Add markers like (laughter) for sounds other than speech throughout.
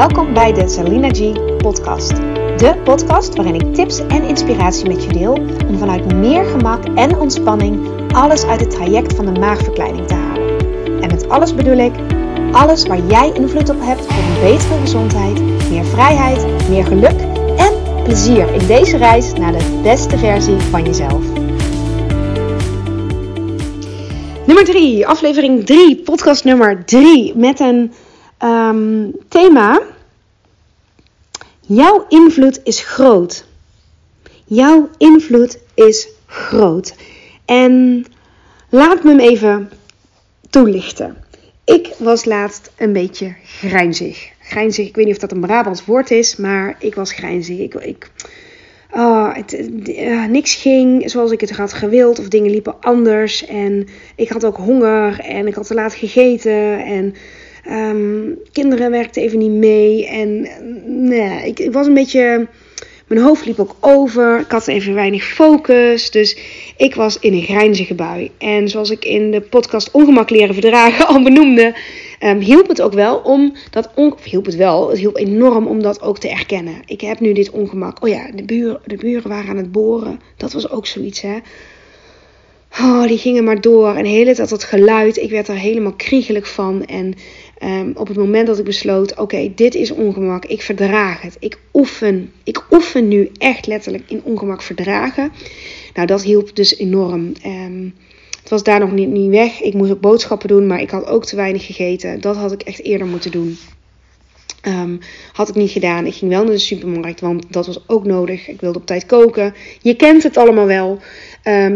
Welkom bij de Salina G podcast. De podcast waarin ik tips en inspiratie met je deel om vanuit meer gemak en ontspanning alles uit het traject van de maagverkleining te halen. En met alles bedoel ik alles waar jij invloed op hebt voor een betere gezondheid, meer vrijheid, meer geluk en plezier in deze reis naar de beste versie van jezelf. Nummer 3, aflevering 3, podcast nummer 3 met een um, thema. Jouw invloed is groot. Jouw invloed is groot. En laat me hem even toelichten. Ik was laatst een beetje grijnzig. Grijnzig, ik weet niet of dat een Brabants woord is, maar ik was grijnzig. Ik, ik, oh, het, uh, niks ging zoals ik het had gewild of dingen liepen anders. En ik had ook honger en ik had te laat gegeten en Um, kinderen werkten even niet mee. En nee, ik, ik was een beetje. Mijn hoofd liep ook over. Ik had even weinig focus. Dus ik was in een grijnzige bui. En zoals ik in de podcast Ongemak leren verdragen al benoemde. Um, hielp het ook wel om dat on of hielp het wel, het hielp enorm om dat ook te erkennen. Ik heb nu dit ongemak. Oh ja, de buren, de buren waren aan het boren. Dat was ook zoiets, hè. Oh, die gingen maar door. En de hele tijd dat geluid. Ik werd er helemaal kriegelijk van. En um, op het moment dat ik besloot: oké, dit is ongemak. Ik verdraag het. Ik oefen. Ik oefen nu echt letterlijk in ongemak verdragen. Nou, dat hielp dus enorm. Um, het was daar nog niet, niet weg. Ik moest ook boodschappen doen, maar ik had ook te weinig gegeten. Dat had ik echt eerder moeten doen. Um, had ik niet gedaan. Ik ging wel naar de supermarkt, want dat was ook nodig. Ik wilde op tijd koken. Je kent het allemaal wel.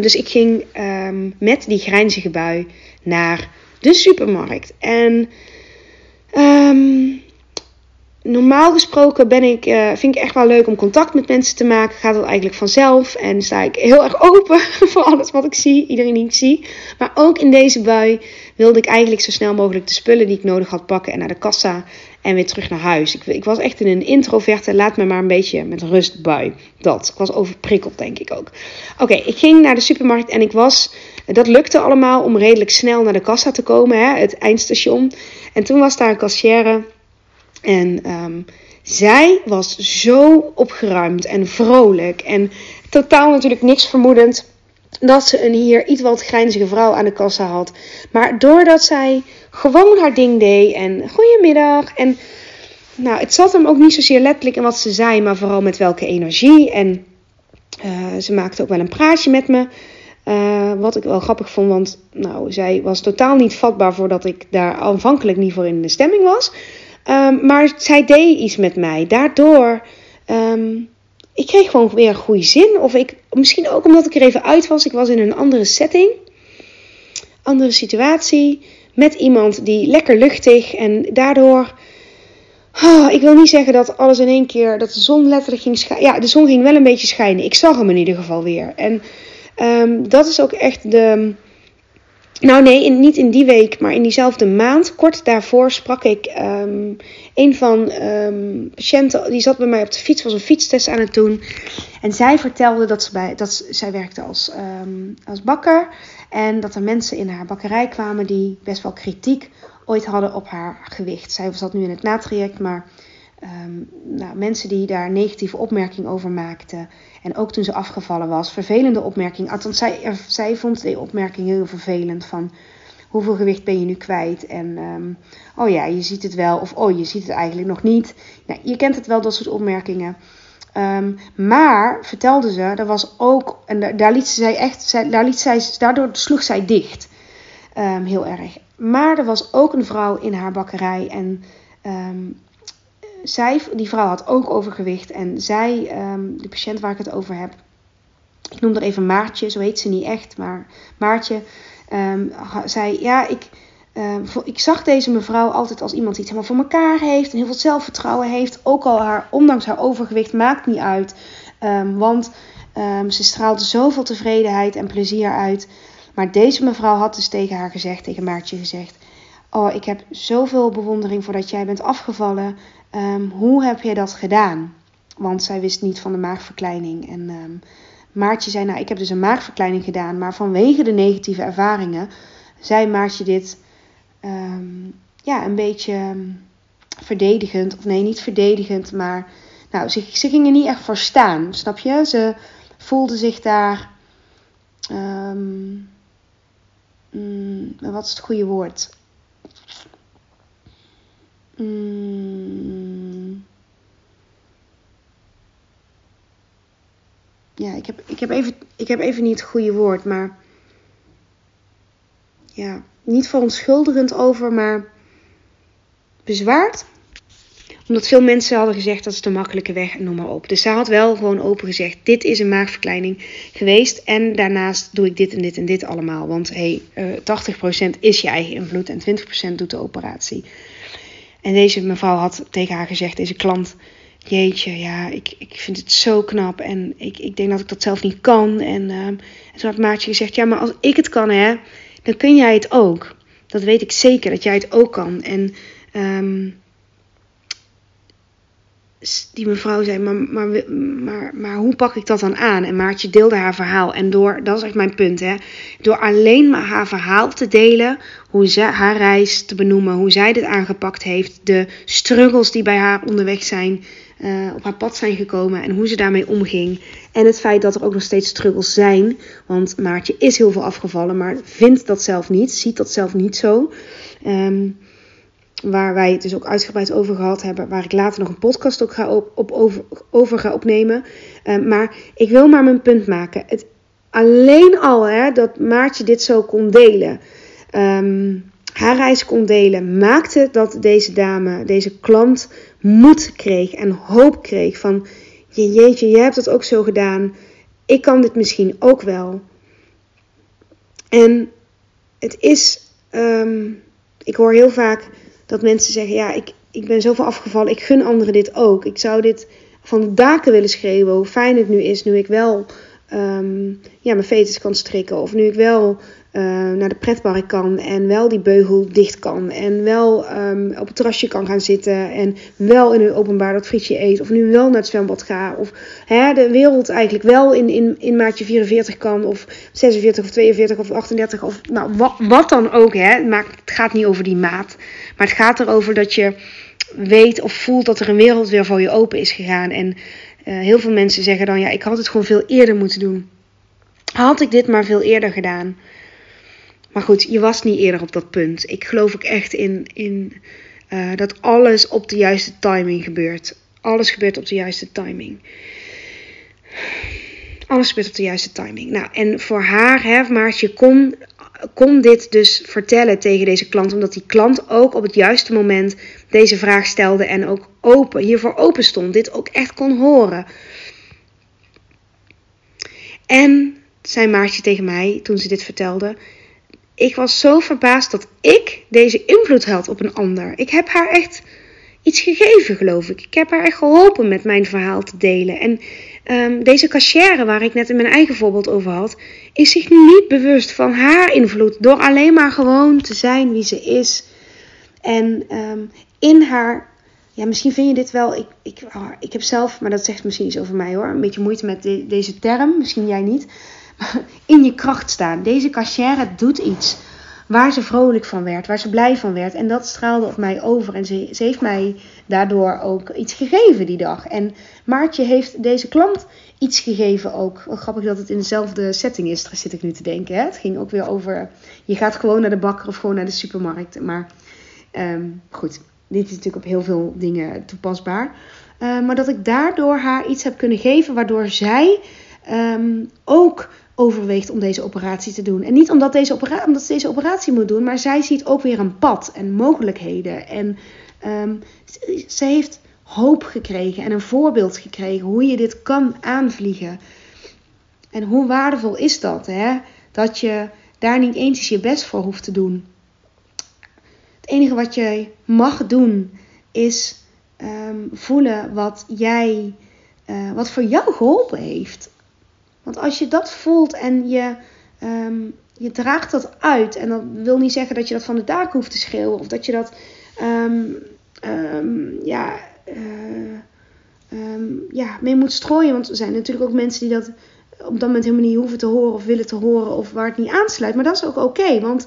Dus ik ging met die grijnzige bui naar de supermarkt. En normaal gesproken ben ik, uh, vind ik echt wel leuk om contact met mensen te maken. Gaat dat eigenlijk vanzelf. En sta ik heel erg (laughs) open voor alles wat ik zie. Iedereen die ik zie. Maar ook in deze bui wilde ik eigenlijk zo snel mogelijk de spullen die ik nodig had pakken. En naar de kassa en weer terug naar huis. Ik, ik was echt in een introverte, laat me maar een beetje met rust bui. Dat. Ik was overprikkeld, denk ik ook. Oké, ik ging naar de supermarkt en ik was. Dat lukte allemaal om redelijk snel naar de kassa te komen, hè, het eindstation. En toen was daar een kassière. En um, zij was zo opgeruimd en vrolijk. En totaal natuurlijk niks vermoedend dat ze een hier iets wat grijnzige vrouw aan de kassa had. Maar doordat zij gewoon haar ding deed en goedemiddag. En nou, het zat hem ook niet zozeer letterlijk in wat ze zei, maar vooral met welke energie. En uh, ze maakte ook wel een praatje met me. Uh, wat ik wel grappig vond, want nou, zij was totaal niet vatbaar voordat ik daar aanvankelijk niet voor in de stemming was. Um, maar zij deed iets met mij. Daardoor um, ik kreeg gewoon weer een goede zin. Of ik, misschien ook omdat ik er even uit was. Ik was in een andere setting. Andere situatie. Met iemand die lekker luchtig. En daardoor. Oh, ik wil niet zeggen dat alles in één keer. Dat de zon letterlijk ging schijnen. Ja, de zon ging wel een beetje schijnen. Ik zag hem in ieder geval weer. En um, dat is ook echt de nou nee, niet in die week, maar in diezelfde maand. Kort daarvoor sprak ik um, een van um, patiënten, die zat bij mij op de fiets, was een fietstest aan het doen. En zij vertelde dat, ze bij, dat zij werkte als, um, als bakker. En dat er mensen in haar bakkerij kwamen die best wel kritiek ooit hadden op haar gewicht. Zij zat nu in het natraject, maar um, nou, mensen die daar negatieve opmerking over maakten. En ook toen ze afgevallen was, vervelende opmerking. Althans, zij, zij vond die opmerking heel vervelend van hoeveel gewicht ben je nu kwijt? En um, oh ja, je ziet het wel. Of oh, je ziet het eigenlijk nog niet. Nou, je kent het wel, dat soort opmerkingen. Um, maar vertelde ze, er was ook, en daar, liet zij echt, daar liet zij, daardoor sloeg zij dicht. Heel erg. Maar er was ook een vrouw in haar bakkerij en zij, die vrouw had ook overgewicht. En zij, um, de patiënt waar ik het over heb, ik noem er even Maartje, zo heet ze niet echt, maar Maartje, um, zei: Ja, ik, um, ik zag deze mevrouw altijd als iemand die het helemaal voor elkaar heeft en heel veel zelfvertrouwen heeft. Ook al haar, ondanks haar overgewicht, maakt niet uit. want ze straalde zoveel tevredenheid en plezier uit. Maar deze mevrouw had dus tegen haar gezegd, tegen Maartje gezegd: Oh, ik heb zoveel bewondering voor dat jij bent afgevallen. Um, hoe heb je dat gedaan? Want zij wist niet van de maagverkleining. En um, Maartje zei, nou, ik heb dus een maagverkleining gedaan. Maar vanwege de negatieve ervaringen zei Maartje dit um, ja, een beetje verdedigend, of nee, niet verdedigend, maar nou, ze, gingen niet echt voor staan, snap je? Ze voelden zich daar. Um, wat is het goede woord? Mm, ja, ik heb, ik, heb even, ik heb even niet het goede woord, maar. Ja, niet verontschuldigend over, maar bezwaard omdat veel mensen hadden gezegd dat is de makkelijke weg en noem maar op. Dus zij had wel gewoon open gezegd: dit is een maagverkleining geweest. En daarnaast doe ik dit en dit en dit allemaal. Want hey, uh, eh, 80% is je eigen invloed en 20% doet de operatie. En deze mevrouw had tegen haar gezegd, deze klant. Jeetje, ja, ik, ik vind het zo knap en ik, ik denk dat ik dat zelf niet kan. En, uh, en toen had Maartje gezegd, ja, maar als ik het kan, hè, dan kun jij het ook. Dat weet ik zeker, dat jij het ook kan. En um, die mevrouw zei, maar, maar, maar, maar hoe pak ik dat dan aan? En Maartje deelde haar verhaal. En door, dat is echt mijn punt, hè. Door alleen maar haar verhaal te delen, hoe ze haar reis te benoemen, hoe zij dit aangepakt heeft, de struggles die bij haar onderweg zijn, uh, op haar pad zijn gekomen en hoe ze daarmee omging. En het feit dat er ook nog steeds struggles zijn, want Maartje is heel veel afgevallen, maar vindt dat zelf niet, ziet dat zelf niet zo. Um, waar wij het dus ook uitgebreid over gehad hebben, waar ik later nog een podcast ook ga op, op over, over ga opnemen. Uh, maar ik wil maar mijn punt maken. Het, alleen al hè, dat Maartje dit zo kon delen, um, haar reis kon delen, maakte dat deze dame, deze klant, moed kreeg en hoop kreeg van, je, jeetje, jij hebt het ook zo gedaan, ik kan dit misschien ook wel. En het is, um, ik hoor heel vaak dat mensen zeggen: Ja, ik, ik ben zoveel afgevallen, ik gun anderen dit ook. Ik zou dit van de daken willen schreeuwen, hoe fijn het nu is, nu ik wel um, ja, mijn fetus kan strikken. Of nu ik wel uh, naar de pretpark kan en wel die beugel dicht kan. En wel um, op het terrasje kan gaan zitten en wel in een openbaar dat frietje eet. Of nu wel naar het zwembad ga. Of hè, de wereld eigenlijk wel in, in, in maatje 44 kan. Of 46 of 42 of 38 of nou, wat, wat dan ook. Hè. Maar het gaat niet over die maat. Maar het gaat erover dat je weet of voelt dat er een wereld weer voor je open is gegaan. En uh, heel veel mensen zeggen dan, ja, ik had het gewoon veel eerder moeten doen. Had ik dit maar veel eerder gedaan. Maar goed, je was niet eerder op dat punt. Ik geloof ook echt in, in uh, dat alles op de juiste timing gebeurt. Alles gebeurt op de juiste timing. Alles gebeurt op de juiste timing. Nou, en voor haar, hè, Maartje, kon, kon dit dus vertellen tegen deze klant. Omdat die klant ook op het juiste moment deze vraag stelde. En ook open, hiervoor open stond. Dit ook echt kon horen. En zei Maartje tegen mij toen ze dit vertelde ik was zo verbaasd dat ik deze invloed had op een ander. Ik heb haar echt iets gegeven, geloof ik. Ik heb haar echt geholpen met mijn verhaal te delen. En um, deze cachère, waar ik net in mijn eigen voorbeeld over had, is zich niet bewust van haar invloed door alleen maar gewoon te zijn wie ze is. En um, in haar. Ja, misschien vind je dit wel. Ik, ik, oh, ik heb zelf, maar dat zegt misschien iets over mij hoor. Een beetje moeite met de, deze term. Misschien jij niet. (laughs) in je kracht staan. Deze cachère doet iets waar ze vrolijk van werd, waar ze blij van werd. En dat straalde op mij over. En ze, ze heeft mij daardoor ook iets gegeven die dag. En Maartje heeft deze klant iets gegeven ook. Grappig dat het in dezelfde setting is, daar zit ik nu te denken. Hè? Het ging ook weer over, je gaat gewoon naar de bakker of gewoon naar de supermarkt. Maar um, goed, dit is natuurlijk op heel veel dingen toepasbaar. Uh, maar dat ik daardoor haar iets heb kunnen geven waardoor zij um, ook overweegt om deze operatie te doen. En niet omdat, deze opera omdat ze deze operatie moet doen, maar zij ziet ook weer een pad en mogelijkheden. En um, ze heeft hoop gekregen en een voorbeeld gekregen hoe je dit kan aanvliegen. En hoe waardevol is dat, hè? Dat je daar niet eens je best voor hoeft te doen. Het enige wat je mag doen is um, voelen wat jij, uh, wat voor jou geholpen heeft. Want als je dat voelt en je, um, je draagt dat uit, en dat wil niet zeggen dat je dat van de daken hoeft te schreeuwen, of dat je dat, um, um, ja, uh, ja, mee moet strooien. Want er zijn natuurlijk ook mensen die dat op dat moment helemaal niet hoeven te horen of willen te horen, of waar het niet aansluit. Maar dat is ook oké, want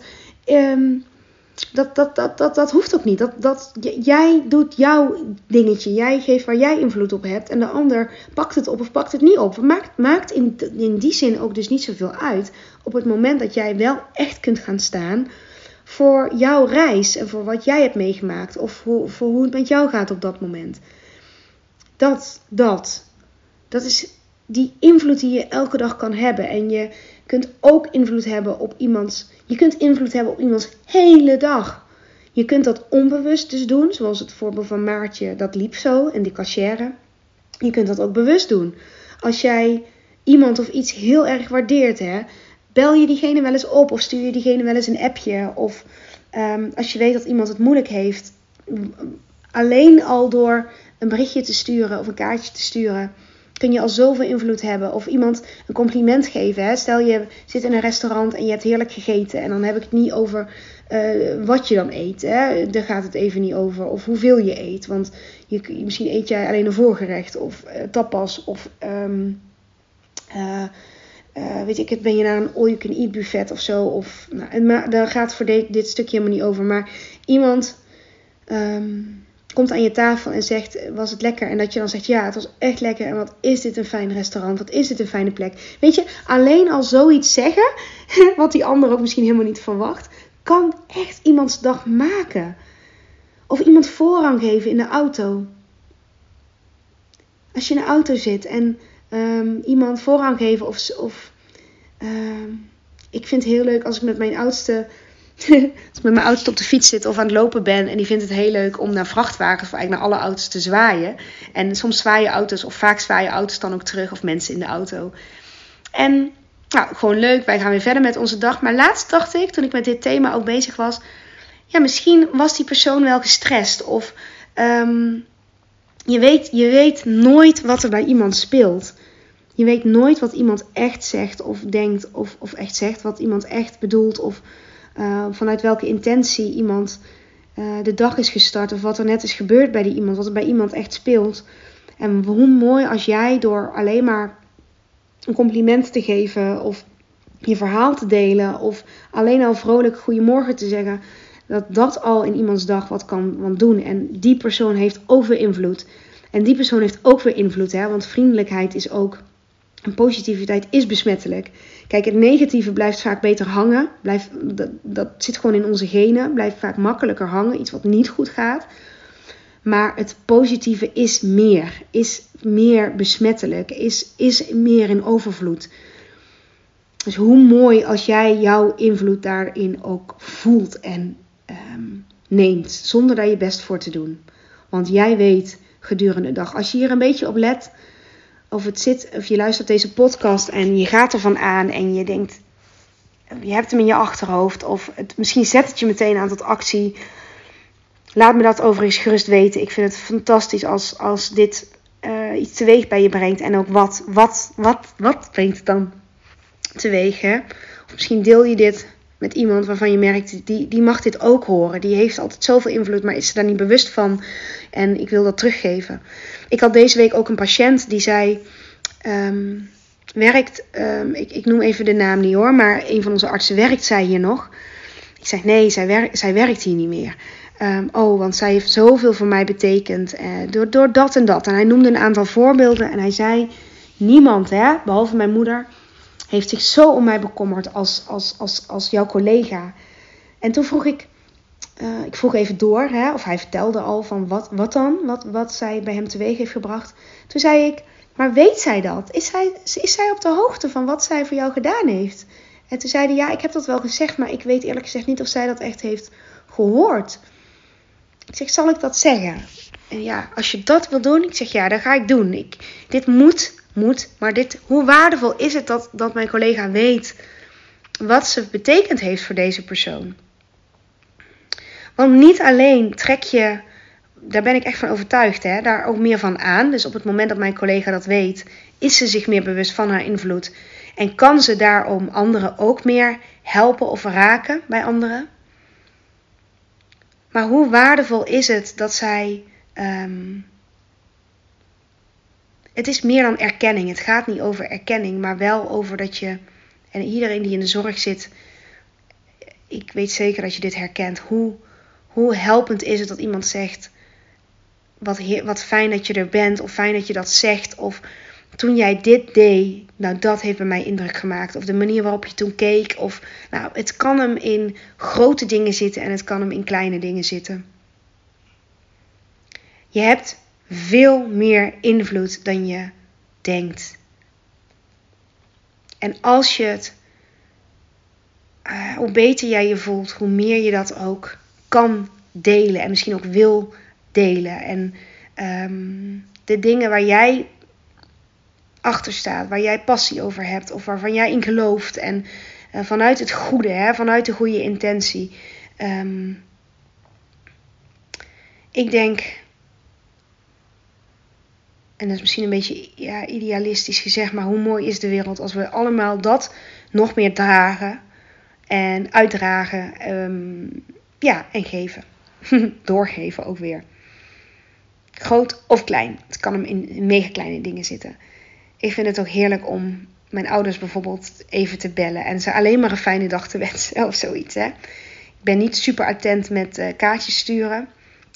dat, dat, dat, dat, dat hoeft ook niet. Dat, dat, jij doet jouw dingetje. Jij geeft waar jij invloed op hebt. En de ander pakt het op of pakt het niet op. Maakt, maakt in, in die zin ook dus niet zoveel uit. Op het moment dat jij wel echt kunt gaan staan voor jouw reis. En voor wat jij hebt meegemaakt. Of voor, voor hoe het met jou gaat op dat moment. Dat, dat. Dat is die invloed die je elke dag kan hebben. En je kunt ook invloed hebben op iemands. Je kunt invloed hebben op iemands hele dag. Je kunt dat onbewust dus doen, zoals het voorbeeld van Maartje, dat liep zo en die cashier. Je kunt dat ook bewust doen. Als jij iemand of iets heel erg waardeert, hè, bel je diegene wel eens op of stuur je diegene wel eens een appje. Of um, als je weet dat iemand het moeilijk heeft, alleen al door een berichtje te sturen of een kaartje te sturen, kun je al zoveel invloed hebben. Of iemand een compliment geven. Hè? Stel je zit in een restaurant en je hebt heerlijk gegeten. En dan heb ik het niet over uh, wat je dan eet. Hè? Daar gaat het even niet over. Of hoeveel je eet. Want je, misschien eet jij alleen een voorgerecht. Of uh, tapas. Of um, uh, weet ik het, ben je naar een all-you-can-eat buffet of zo. Of, nou, maar daar gaat voor dit, stukje helemaal niet over. Maar iemand... Um, komt aan je tafel en zegt: Was het lekker? En dat je dan zegt: Ja, het was echt lekker. En wat is dit een fijn restaurant? Wat is dit een fijne plek? Weet je, alleen al zoiets zeggen, (laughs) wat die ander ook misschien helemaal niet verwacht, kan echt iemands dag maken. Of iemand voorrang geven in de auto. Als je in de auto zit en um, iemand voorrang geven of. of um, ik vind het heel leuk als ik met mijn oudste (laughs) als ik met mijn oudste op de fiets zit of aan het lopen ben en die vindt het heel leuk om naar vrachtwagens of eigenlijk naar alle auto's te zwaaien. En soms zwaaien auto's of vaak zwaaien auto's dan ook terug of mensen in de auto. En nou, gewoon leuk, wij gaan weer verder met onze dag. Maar laatst dacht ik, toen ik met dit thema ook bezig was, ja, misschien was die persoon wel gestrest. Of um, je, weet, je weet nooit wat er bij iemand speelt. Je weet nooit wat iemand echt zegt of denkt of, of echt zegt, wat iemand echt bedoelt of uh, vanuit welke intentie iemand uh, de dag is gestart of wat er net is gebeurd bij die iemand, wat er bij iemand echt speelt. En hoe mooi als jij door alleen maar een compliment te geven of je verhaal te delen of alleen al vrolijk goedemorgen te zeggen, dat dat al in iemands dag wat kan doen. En die persoon heeft ook weer invloed. En die persoon heeft ook weer invloed, hè? want vriendelijkheid is ook, en positiviteit is besmettelijk. Kijk, het negatieve blijft vaak beter hangen. Blijft, dat, zit gewoon in onze genen. Blijft vaak makkelijker hangen. Iets wat niet goed gaat. Maar het positieve is meer. Is meer besmettelijk. Is, is meer in overvloed. Dus hoe mooi als jij jouw invloed daarin ook voelt en um, neemt. Zonder daar je best voor te doen. Want jij weet gedurende de dag. Als je hier een beetje op let of het zit, of je luistert deze podcast en je gaat ervan aan en je denkt, je hebt hem in je achterhoofd, of het, misschien zet het je meteen aan tot actie. Laat me dat overigens gerust weten. Ik vind het fantastisch als, als dit uh, iets teweeg bij je brengt. En ook wat, wat, wat, wat brengt het dan teweeg? Hè? Of misschien deel je dit met iemand waarvan je merkt, die, die mag dit ook horen. Die heeft altijd zoveel invloed, maar is ze daar niet bewust van. En ik wil dat teruggeven. Ik had deze week ook een patiënt die zei. Um, werkt, um, ik, ik noem even de naam niet hoor, maar een van onze artsen werkt zij hier nog. Ik zeg nee, zij, wer zij werkt hier niet meer. Um, oh, want zij heeft zoveel voor mij betekend. Uh, door, door dat en dat. En hij noemde een aantal voorbeelden en hij zei: Niemand, hè, behalve mijn moeder, heeft zich zo om mij bekommerd als, als, als, als jouw collega. En toen vroeg ik, uh, ik vroeg even door, hè, of hij vertelde al van wat, wat dan, wat, wat zij bij hem teweeg heeft gebracht. Toen zei ik, maar weet zij dat? Is zij, is zij op de hoogte van wat zij voor jou gedaan heeft? En toen zei hij, ja, ik heb dat wel gezegd, maar ik weet eerlijk gezegd niet of zij dat echt heeft gehoord. Ik zeg, zal ik dat zeggen? En ja, als je dat wil doen, ik zeg, ja, dat ga ik doen. Ik, dit moet, moet, maar dit, hoe waardevol is het dat, dat mijn collega weet wat ze betekend heeft voor deze persoon? Want niet alleen trek je, daar ben ik echt van overtuigd, hè, daar ook meer van aan. Dus op het moment dat mijn collega dat weet, is ze zich meer bewust van haar invloed. En kan ze daarom anderen ook meer helpen of raken bij anderen. Maar hoe waardevol is het dat zij. Um, het is meer dan erkenning. Het gaat niet over erkenning, maar wel over dat je. En iedereen die in de zorg zit, ik weet zeker dat je dit herkent. Hoe, hoe helpend is het dat iemand zegt: wat, wat fijn dat je er bent, of fijn dat je dat zegt, of toen jij dit deed, nou dat heeft bij mij indruk gemaakt. Of de manier waarop je toen keek. Of, nou, het kan hem in grote dingen zitten en het kan hem in kleine dingen zitten. Je hebt veel meer invloed dan je denkt. En als je het, uh, hoe beter jij je voelt, hoe meer je dat ook kan delen en misschien ook wil delen. En um, de dingen waar jij achter staat, waar jij passie over hebt of waarvan jij in gelooft en uh, vanuit het goede, hè, vanuit de goede intentie. Um, ik denk en dat is misschien een beetje ja, idealistisch gezegd, maar hoe mooi is de wereld als we allemaal dat nog meer dragen en uitdragen um, ja, en geven. (laughs) Doorgeven ook weer. Groot of klein. Het kan hem in mega kleine dingen zitten. Ik vind het ook heerlijk om mijn ouders bijvoorbeeld even te bellen en ze alleen maar een fijne dag te (laughs) wensen of zoiets. Hè. Ik ben niet super attent met uh, kaartjes sturen.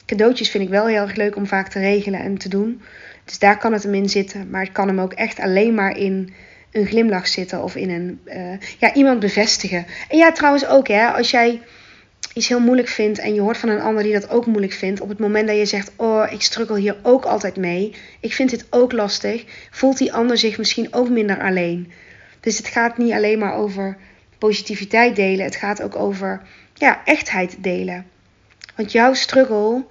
Cadeautjes vind ik wel heel erg leuk om vaak te regelen en te doen. Dus daar kan het hem in zitten. Maar het kan hem ook echt alleen maar in een glimlach zitten of in een, uh, ja, iemand bevestigen. En ja, trouwens ook, hè, als jij iets heel moeilijk vindt en je hoort van een ander die dat ook moeilijk vindt, op het moment dat je zegt: Oh, ik struggle hier ook altijd mee, ik vind dit ook lastig, voelt die ander zich misschien ook minder alleen. Dus het gaat niet alleen maar over positiviteit delen, het gaat ook over ja, echtheid delen. Want jouw struggle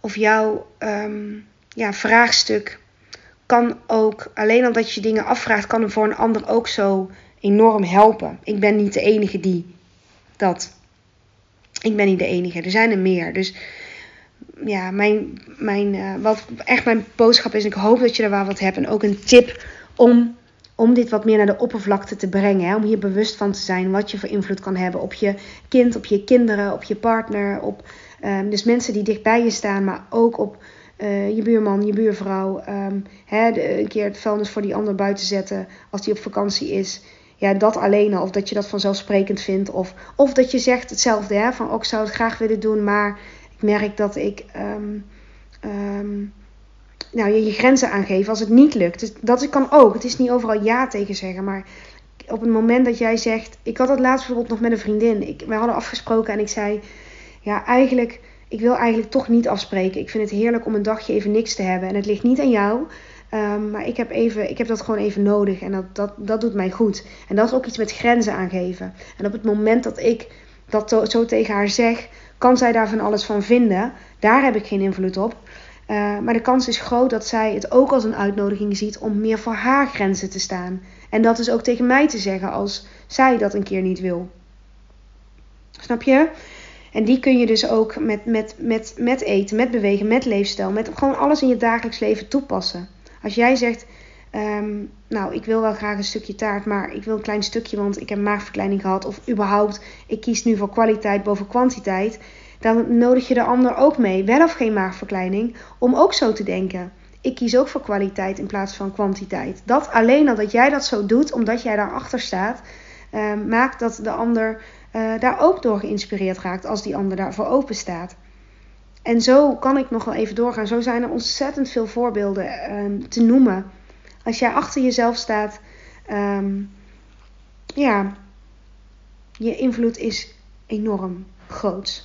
of jouw um, ja, vraagstuk kan ook, alleen omdat je dingen afvraagt, kan hem voor een ander ook zo enorm helpen. Ik ben niet de enige die dat. Ik ben niet de enige, er zijn er meer. Dus ja, mijn, mijn, uh, wat echt mijn boodschap is, ik hoop dat je er wel wat hebt. En ook een tip om, om dit wat meer naar de oppervlakte te brengen. Hè? Om hier bewust van te zijn wat je voor invloed kan hebben op je kind, op je kinderen, op je partner. Op um, dus mensen die dichtbij je staan, maar ook op uh, je buurman, je buurvrouw. Um, hè, de, een keer het vuilnis voor die ander buiten zetten als die op vakantie is. Ja, dat alleen al. Of dat je dat vanzelfsprekend vindt. Of, of dat je zegt hetzelfde. Hè, van ook oh, zou het graag willen doen, maar ik merk dat ik. Um, um, nou, je, je grenzen aangeven als het niet lukt. Dus dat kan ook. Het is niet overal ja tegen zeggen. Maar op het moment dat jij zegt. Ik had dat laatst bijvoorbeeld nog met een vriendin. Ik, wij hadden afgesproken en ik zei. Ja, eigenlijk ik wil eigenlijk toch niet afspreken. Ik vind het heerlijk om een dagje even niks te hebben. En het ligt niet aan jou. Um, maar ik heb, even, ik heb dat gewoon even nodig. En dat, dat, dat doet mij goed. En dat is ook iets met grenzen aangeven. En op het moment dat ik dat zo tegen haar zeg, kan zij daar van alles van vinden. Daar heb ik geen invloed op. Uh, maar de kans is groot dat zij het ook als een uitnodiging ziet om meer voor haar grenzen te staan. En dat is ook tegen mij te zeggen als zij dat een keer niet wil. Snap je? En die kun je dus ook met, met, met, met eten, met bewegen, met leefstijl, met gewoon alles in je dagelijks leven toepassen. Als jij zegt, um, nou, ik wil wel graag een stukje taart, maar ik wil een klein stukje, want ik heb maagverkleining gehad. Of überhaupt, ik kies nu voor kwaliteit boven kwantiteit. Dan nodig je de ander ook mee, wel of geen maagverkleining, om ook zo te denken. Ik kies ook voor kwaliteit in plaats van kwantiteit. Dat alleen al dat jij dat zo doet, omdat jij daarachter staat, um, maakt dat de ander uh, daar ook door geïnspireerd raakt als die ander daarvoor open staat. En zo kan ik nog wel even doorgaan. Zo zijn er ontzettend veel voorbeelden um, te noemen. Als jij achter jezelf staat, um, ja, je invloed is enorm groot.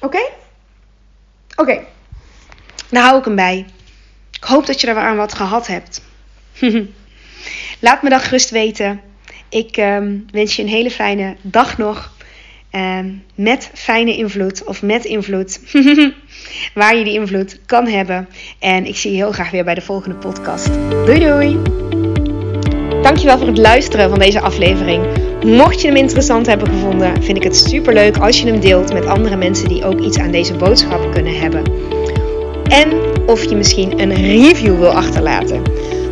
Oké? Oké, daar hou ik hem bij. Ik hoop dat je er aan wat gehad hebt. (laughs) Laat me dat gerust weten. Ik um, wens je een hele fijne dag nog. Um, met fijne invloed of met invloed. (laughs) waar je die invloed kan hebben. En ik zie je heel graag weer bij de volgende podcast. Doei doei! Dankjewel voor het luisteren van deze aflevering. Mocht je hem interessant hebben gevonden, vind ik het super leuk als je hem deelt met andere mensen die ook iets aan deze boodschap kunnen hebben. En of je misschien een review wil achterlaten.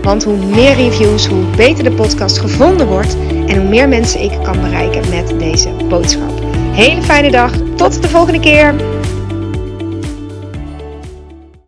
Want hoe meer reviews, hoe beter de podcast gevonden wordt en hoe meer mensen ik kan bereiken met deze boodschap. Hele fijne dag, tot de volgende keer.